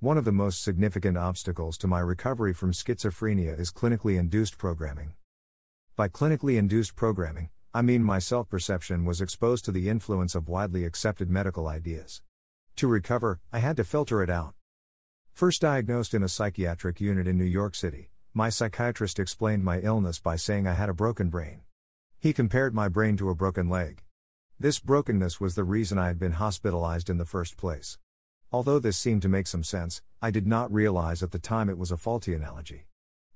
One of the most significant obstacles to my recovery from schizophrenia is clinically induced programming. By clinically induced programming, I mean my self perception was exposed to the influence of widely accepted medical ideas. To recover, I had to filter it out. First diagnosed in a psychiatric unit in New York City, my psychiatrist explained my illness by saying I had a broken brain. He compared my brain to a broken leg. This brokenness was the reason I had been hospitalized in the first place. Although this seemed to make some sense, I did not realize at the time it was a faulty analogy.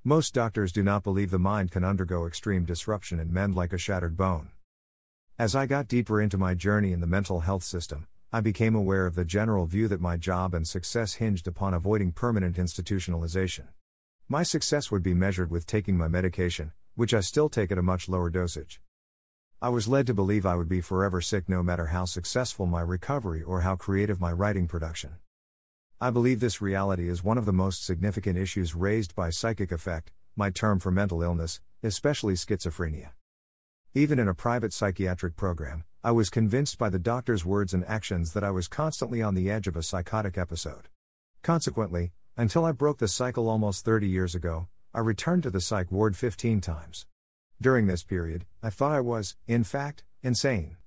Most doctors do not believe the mind can undergo extreme disruption and mend like a shattered bone. As I got deeper into my journey in the mental health system, I became aware of the general view that my job and success hinged upon avoiding permanent institutionalization. My success would be measured with taking my medication, which I still take at a much lower dosage. I was led to believe I would be forever sick no matter how successful my recovery or how creative my writing production. I believe this reality is one of the most significant issues raised by psychic effect, my term for mental illness, especially schizophrenia. Even in a private psychiatric program, I was convinced by the doctor's words and actions that I was constantly on the edge of a psychotic episode. Consequently, until I broke the cycle almost 30 years ago, I returned to the psych ward 15 times. During this period, I thought I was, in fact, insane.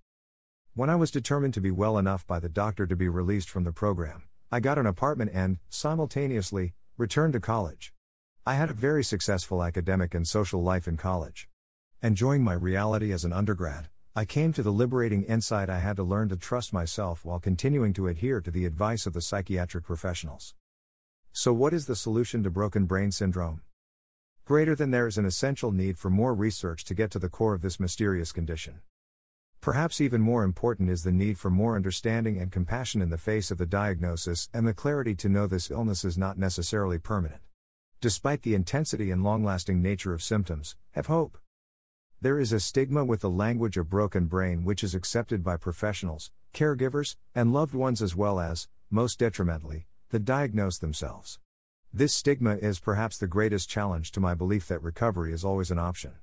When I was determined to be well enough by the doctor to be released from the program, I got an apartment and, simultaneously, returned to college. I had a very successful academic and social life in college. Enjoying my reality as an undergrad, I came to the liberating insight I had to learn to trust myself while continuing to adhere to the advice of the psychiatric professionals. So, what is the solution to broken brain syndrome? Greater than there is an essential need for more research to get to the core of this mysterious condition. Perhaps even more important is the need for more understanding and compassion in the face of the diagnosis and the clarity to know this illness is not necessarily permanent. Despite the intensity and long lasting nature of symptoms, have hope. There is a stigma with the language of broken brain which is accepted by professionals, caregivers, and loved ones as well as, most detrimentally, the diagnosed themselves. This stigma is perhaps the greatest challenge to my belief that recovery is always an option.